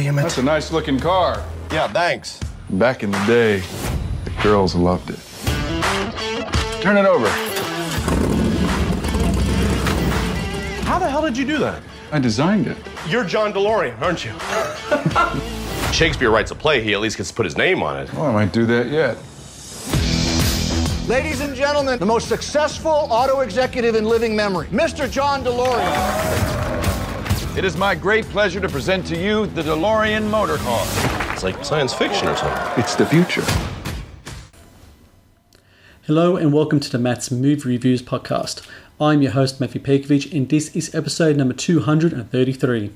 damn it. That's a nice looking car. Yeah, thanks. Back in the day, the girls loved it. Turn it over. How the hell did you do that? I designed it. You're John DeLorean, aren't you? Shakespeare writes a play, he at least gets to put his name on it. Well, I might do that yet. Ladies and gentlemen, the most successful auto executive in living memory, Mr. John DeLorean. It is my great pleasure to present to you the DeLorean motor car. It's like science fiction or something. It's the future. Hello and welcome to the Matt's Movie Reviews podcast. I'm your host Matthew Pekovic and this is episode number 233.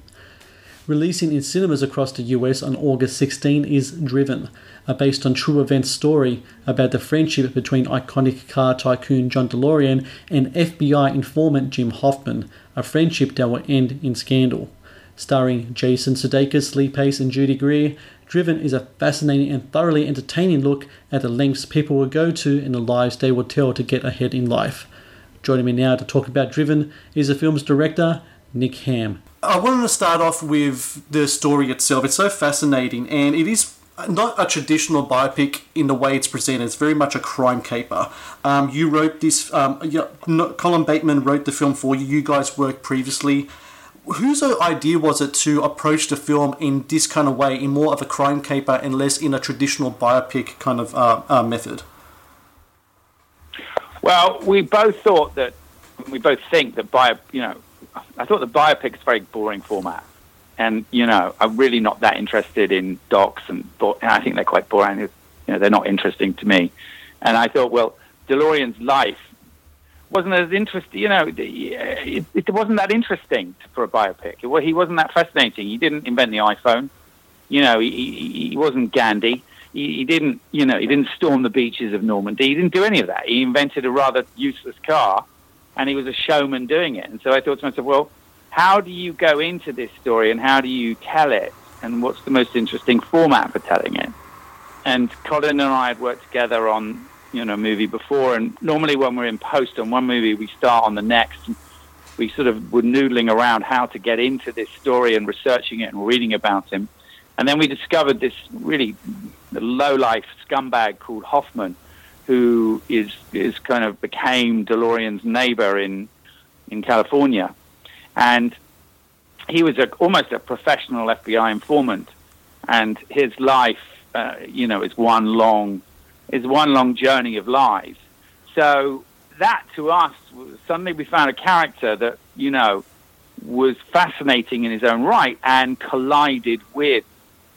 Releasing in cinemas across the US on August 16 is Driven, a based on true event story about the friendship between iconic car tycoon John DeLorean and FBI informant Jim Hoffman, a friendship that will end in scandal. Starring Jason Sudeikis, Lee Pace, and Judy Greer, Driven is a fascinating and thoroughly entertaining look at the lengths people will go to and the lives they will tell to get ahead in life. Joining me now to talk about Driven is the film's director, Nick Hamm. I wanted to start off with the story itself. It's so fascinating, and it is not a traditional biopic in the way it's presented. It's very much a crime caper. Um, you wrote this. Um, yeah, Colin Bateman wrote the film for you. You guys worked previously. Whose idea was it to approach the film in this kind of way, in more of a crime caper and less in a traditional biopic kind of uh, uh, method? Well, we both thought that we both think that bio, you know, I thought the biopic is very boring format, and you know, I'm really not that interested in docs, and, and I think they're quite boring. You know, they're not interesting to me. And I thought, well, DeLorean's life wasn't as interesting. You know, it, it wasn't that interesting for a biopic. It, he wasn't that fascinating. He didn't invent the iPhone. You know, he, he, he wasn't Gandhi. He, he didn't, you know, he didn't storm the beaches of Normandy. He didn't do any of that. He invented a rather useless car and he was a showman doing it. And so I thought to myself, well, how do you go into this story and how do you tell it? And what's the most interesting format for telling it? And Colin and I had worked together on you know a movie before, and normally when we're in post on one movie, we start on the next. We sort of were noodling around how to get into this story and researching it and reading about him. And then we discovered this really low life scumbag called Hoffman, who is is kind of became DeLorean's neighbor in in California, and he was a, almost a professional FBI informant, and his life, uh, you know, is one long is one long journey of lies. So that to us, suddenly we found a character that you know was fascinating in his own right and collided with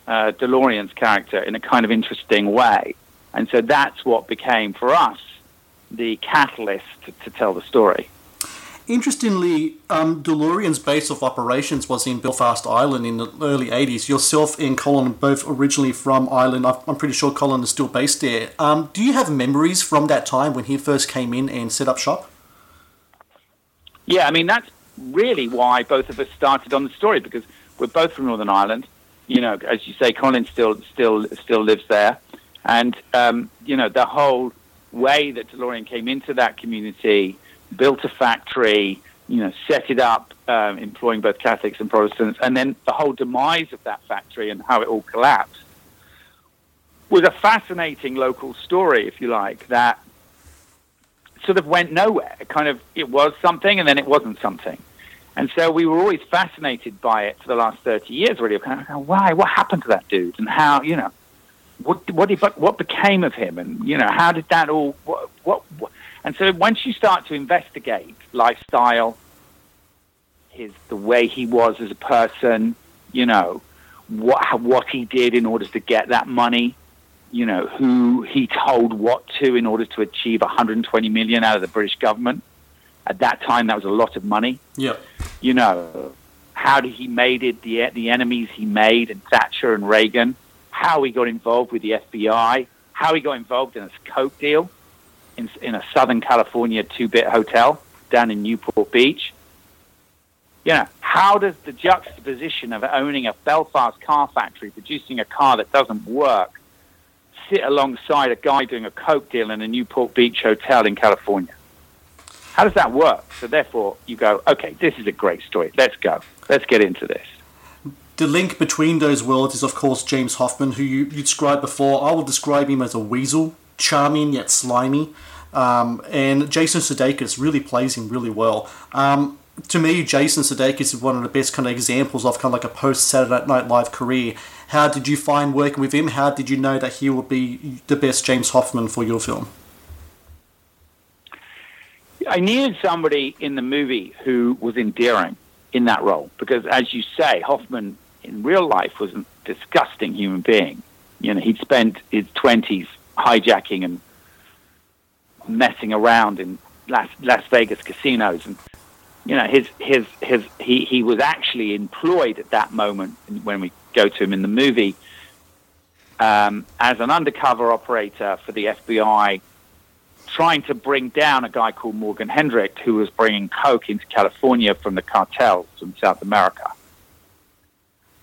uh, DeLorean's character in a kind of interesting way. And so that's what became for us the catalyst to, to tell the story. Interestingly, um, DeLorean's base of operations was in Belfast, Ireland in the early 80s. Yourself and Colin both originally from Ireland. I'm pretty sure Colin is still based there. Um, do you have memories from that time when he first came in and set up shop? Yeah, I mean, that's really why both of us started on the story because we're both from Northern Ireland. You know, as you say, Colin still still still lives there. And, um, you know, the whole way that DeLorean came into that community, built a factory, you know, set it up, um, employing both Catholics and Protestants, and then the whole demise of that factory and how it all collapsed was a fascinating local story, if you like, that sort of went nowhere. It kind of, it was something and then it wasn't something. And so we were always fascinated by it for the last 30 years, really. Kind of, why? What happened to that dude? And how, you know, what what if, what became of him, and you know how did that all what, what, what and so once you start to investigate lifestyle, his the way he was as a person, you know what what he did in order to get that money, you know who he told what to in order to achieve 120 million out of the British government. At that time, that was a lot of money. Yeah, you know how did he made it the the enemies he made and Thatcher and Reagan how he got involved with the FBI, how he got involved in a coke deal in, in a Southern California two-bit hotel down in Newport Beach. You know, how does the juxtaposition of owning a Belfast car factory, producing a car that doesn't work, sit alongside a guy doing a coke deal in a Newport Beach hotel in California? How does that work? So therefore, you go, okay, this is a great story. Let's go. Let's get into this. The link between those worlds is, of course, James Hoffman, who you, you described before. I will describe him as a weasel, charming yet slimy. Um, and Jason Sudeikis really plays him really well. Um, to me, Jason Sudeikis is one of the best kind of examples of kind of like a post Saturday Night Live career. How did you find working with him? How did you know that he would be the best James Hoffman for your film? I needed somebody in the movie who was endearing in that role because, as you say, Hoffman in real life was a disgusting human being. You know, he'd spent his twenties hijacking and messing around in Las, Las Vegas casinos, and you know, his his his he he was actually employed at that moment when we go to him in the movie um, as an undercover operator for the FBI trying to bring down a guy called Morgan Hetrick, who was bringing coke into California from the cartels from South America.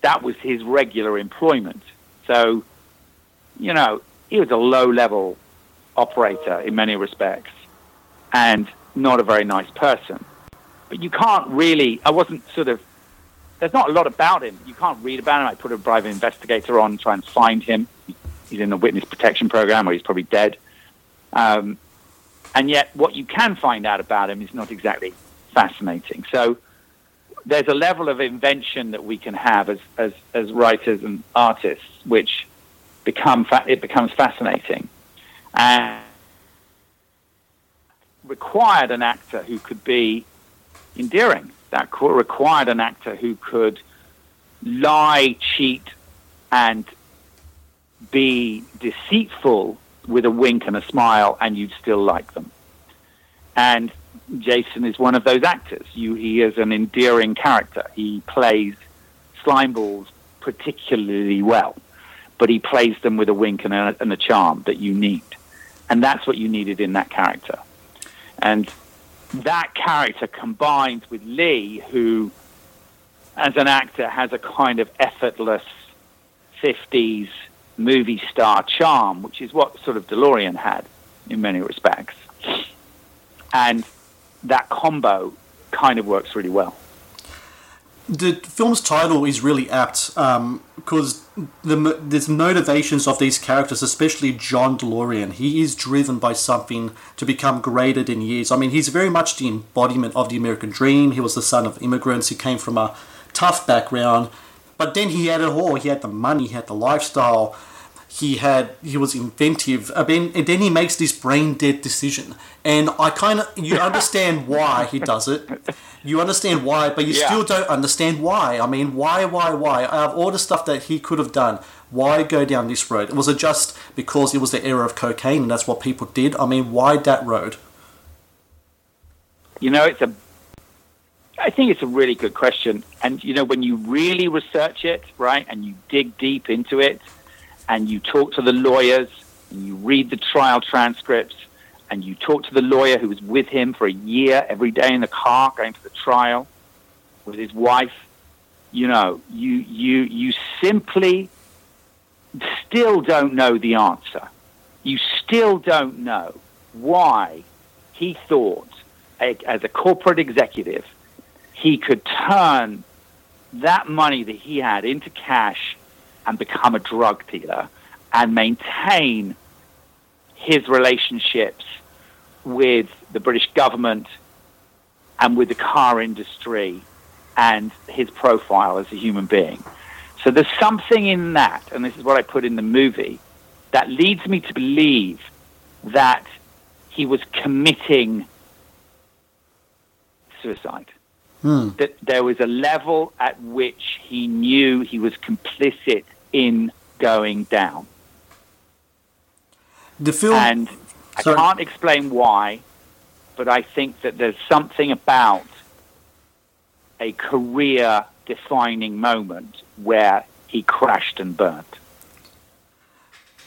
That was his regular employment. So, you know, he was a low level operator in many respects and not a very nice person. But you can't really, I wasn't sort of, there's not a lot about him. You can't read about him. I put a private investigator on, try and find him. He's in the witness protection program where he's probably dead. Um, and yet, what you can find out about him is not exactly fascinating. So, there's a level of invention that we can have as, as, as writers and artists, which become fa- it becomes fascinating, and required an actor who could be endearing. That required an actor who could lie, cheat, and be deceitful with a wink and a smile, and you'd still like them. And Jason is one of those actors. You, he is an endearing character. He plays slimeballs particularly well, but he plays them with a wink and a, and a charm that you need. And that's what you needed in that character. And that character combined with Lee, who, as an actor, has a kind of effortless 50s movie star charm, which is what sort of DeLorean had in many respects. And that combo kind of works really well. The film's title is really apt because um, the there's motivations of these characters, especially John DeLorean. He is driven by something to become greater than is. I mean, he's very much the embodiment of the American dream. He was the son of immigrants. He came from a tough background, but then he had it all. He had the money. He had the lifestyle he had he was inventive uh, mean, and then he makes this brain dead decision. And i kind of you understand why he does it. You understand why but you yeah. still don't understand why. I mean why why why? Out of all the stuff that he could have done why go down this road? Was it just because it was the era of cocaine and that's what people did? I mean why that road? You know it's a I think it's a really good question. And, you know, when you really research it, right, and you dig deep into it, and you talk to the lawyers and you read the trial transcripts and you talk to the lawyer who was with him for a year every day in the car going to the trial with his wife you know you you you simply still don't know the answer. You still don't know why he thought as a corporate executive he could turn that money that he had into cash and become a drug dealer and maintain his relationships with the British government and with the car industry and his profile as a human being. So there's something in that, and this is what I put in the movie, that leads me to believe that he was committing suicide. Hmm. That there was a level at which he knew he was complicit in going down. The film, and I Sorry. can't explain why, but I think that there's something about a career-defining moment where he crashed and burnt.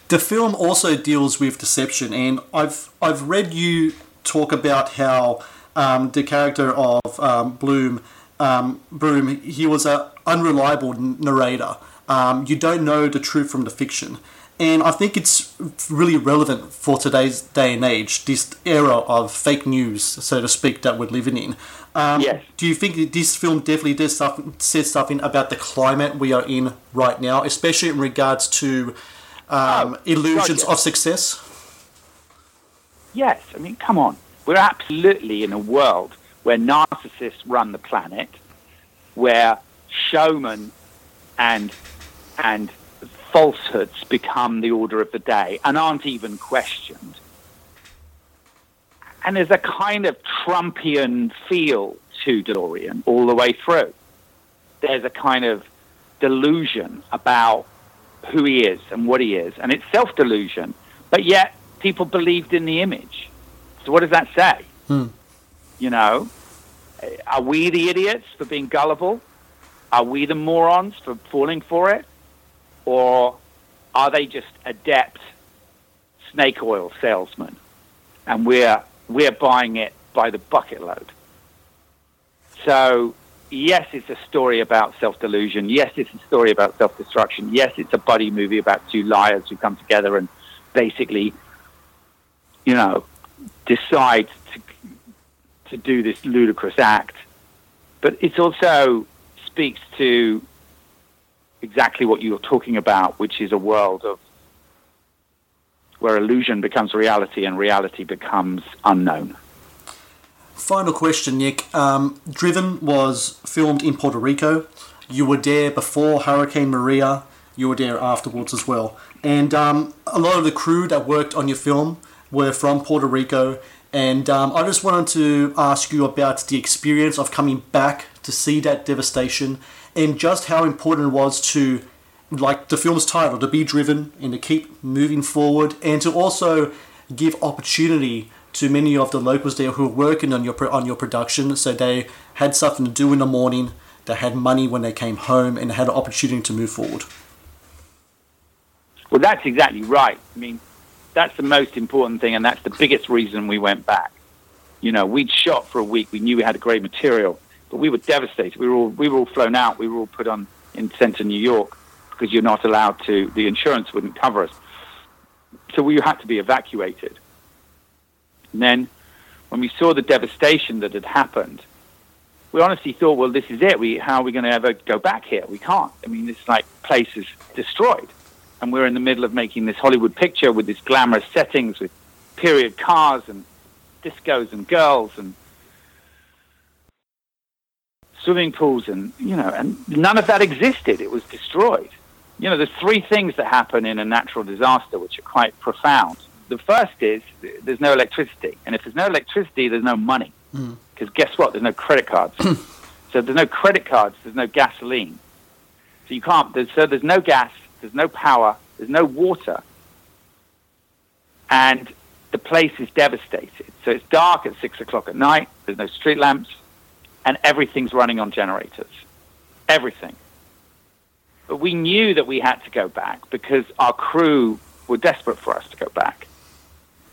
The film also deals with deception, and I've I've read you talk about how um, the character of um, Bloom, um, Broom, he was an unreliable narrator. Um, you don't know the truth from the fiction. And I think it's really relevant for today's day and age, this era of fake news, so to speak, that we're living in. Um, Yes. Do you think that this film definitely does stuff, says something about the climate we are in right now, especially in regards to um, Oh, illusions God, yes. of success? Yes, I mean, come on. We're absolutely in a world where narcissists run the planet, where showmen and and falsehoods become the order of the day and aren't even questioned. And there's a kind of Trumpian feel to DeLorean all the way through. There's a kind of delusion about who he is and what he is, and it's self delusion, but yet people believed in the image. So what does that say? Hmm. You know, are we the idiots for being gullible? Are we the morons for falling for it? Or are they just adept snake oil salesmen and we're we're buying it by the bucket load? So yes, it's a story about self delusion. Yes, it's a story about self destruction. Yes, it's a buddy movie about two liars who come together and basically, you know, decide to to do this ludicrous act. But it also speaks to exactly what you're talking about, which is a world of where illusion becomes reality and reality becomes unknown. Final question, Nick. Um, Driven was filmed in Puerto Rico. You were there before Hurricane Maria. You were there afterwards as well. And um, a lot of the crew that worked on your film were from Puerto Rico. And um, I just wanted to ask you about the experience of coming back to see that devastation and just how important it was to, like the film's title, to be driven and to keep moving forward and to also give opportunity to many of the locals there who were working on your on your production, so they had something to do in the morning, they had money when they came home, and had an opportunity to move forward. Well, that's exactly right. I mean, that's the most important thing, and that's the biggest reason we went back. You know, we'd shot for a week. We knew we had a great material, but we were devastated. We were all we were all flown out. We were all put on in central New York because you're not allowed to. The insurance wouldn't cover us, so we had to be evacuated. And then, when we saw the devastation that had happened, we honestly thought, well, this is it. We how are we going to ever go back here? We can't. I mean, it's like place is destroyed and we're in the middle of making this Hollywood picture with these glamorous settings with period cars and discos and girls and swimming pools and you know and none of that existed. It was destroyed. You know there's three things that happen in a natural disaster which are quite profound. The first is there's no electricity. And if there's no electricity there's no money. Hmm. Because guess what? There's no credit cards. So there's no credit cards there's no gasoline. So you can't there's, so there's no gas there's no power, there's no water, and the place is devastated. So it's dark at six o'clock at night, there's no street lamps, and everything's running on generators. Everything. But we knew that we had to go back because our crew were desperate for us to go back.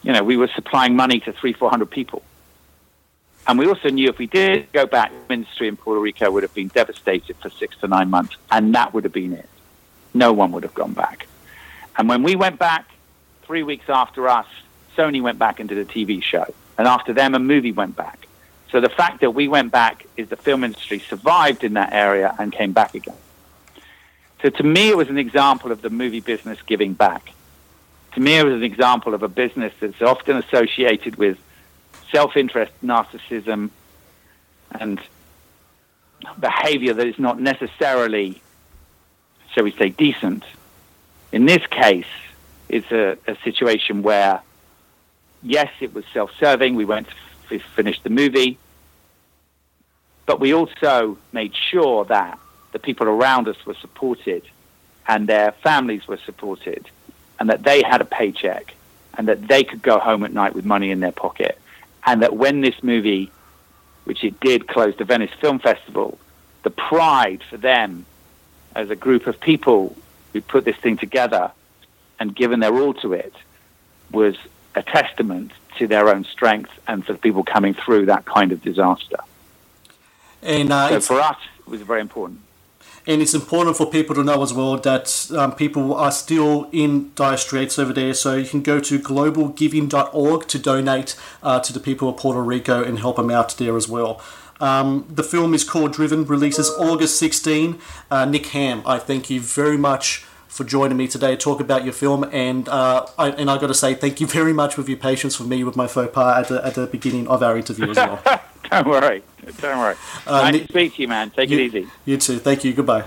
You know, we were supplying money to three, four hundred people. And we also knew if we did go back, the ministry in Puerto Rico would have been devastated for six to nine months, and that would have been it no one would have gone back. And when we went back, three weeks after us, Sony went back and did a TV show. And after them, a movie went back. So the fact that we went back is the film industry survived in that area and came back again. So to me, it was an example of the movie business giving back. To me, it was an example of a business that's often associated with self-interest, narcissism, and behavior that is not necessarily shall we say, decent. In this case, it's a, a situation where, yes, it was self-serving. We went to f- finished the movie, but we also made sure that the people around us were supported, and their families were supported, and that they had a paycheck, and that they could go home at night with money in their pocket, and that when this movie, which it did, close the Venice Film Festival, the pride for them as a group of people who put this thing together and given their all to it was a testament to their own strength and for the people coming through that kind of disaster. And uh, So for us, it was very important. and it's important for people to know as well that um, people are still in dire straits over there. So you can go to globalgiving.org to donate uh, to the people of Puerto Rico and help them out there as well. Um, the film is called Driven, releases August 16. Uh, Nick Hamm, I thank you very much for joining me today to talk about your film, and uh, I, and I got to say thank you very much with your patience for me with my faux pas at the, at the beginning of our interview as well. Don't worry. Don't worry. Uh, nice Nick- to speak to you, man. Take you, it easy. You too. Thank you. Goodbye.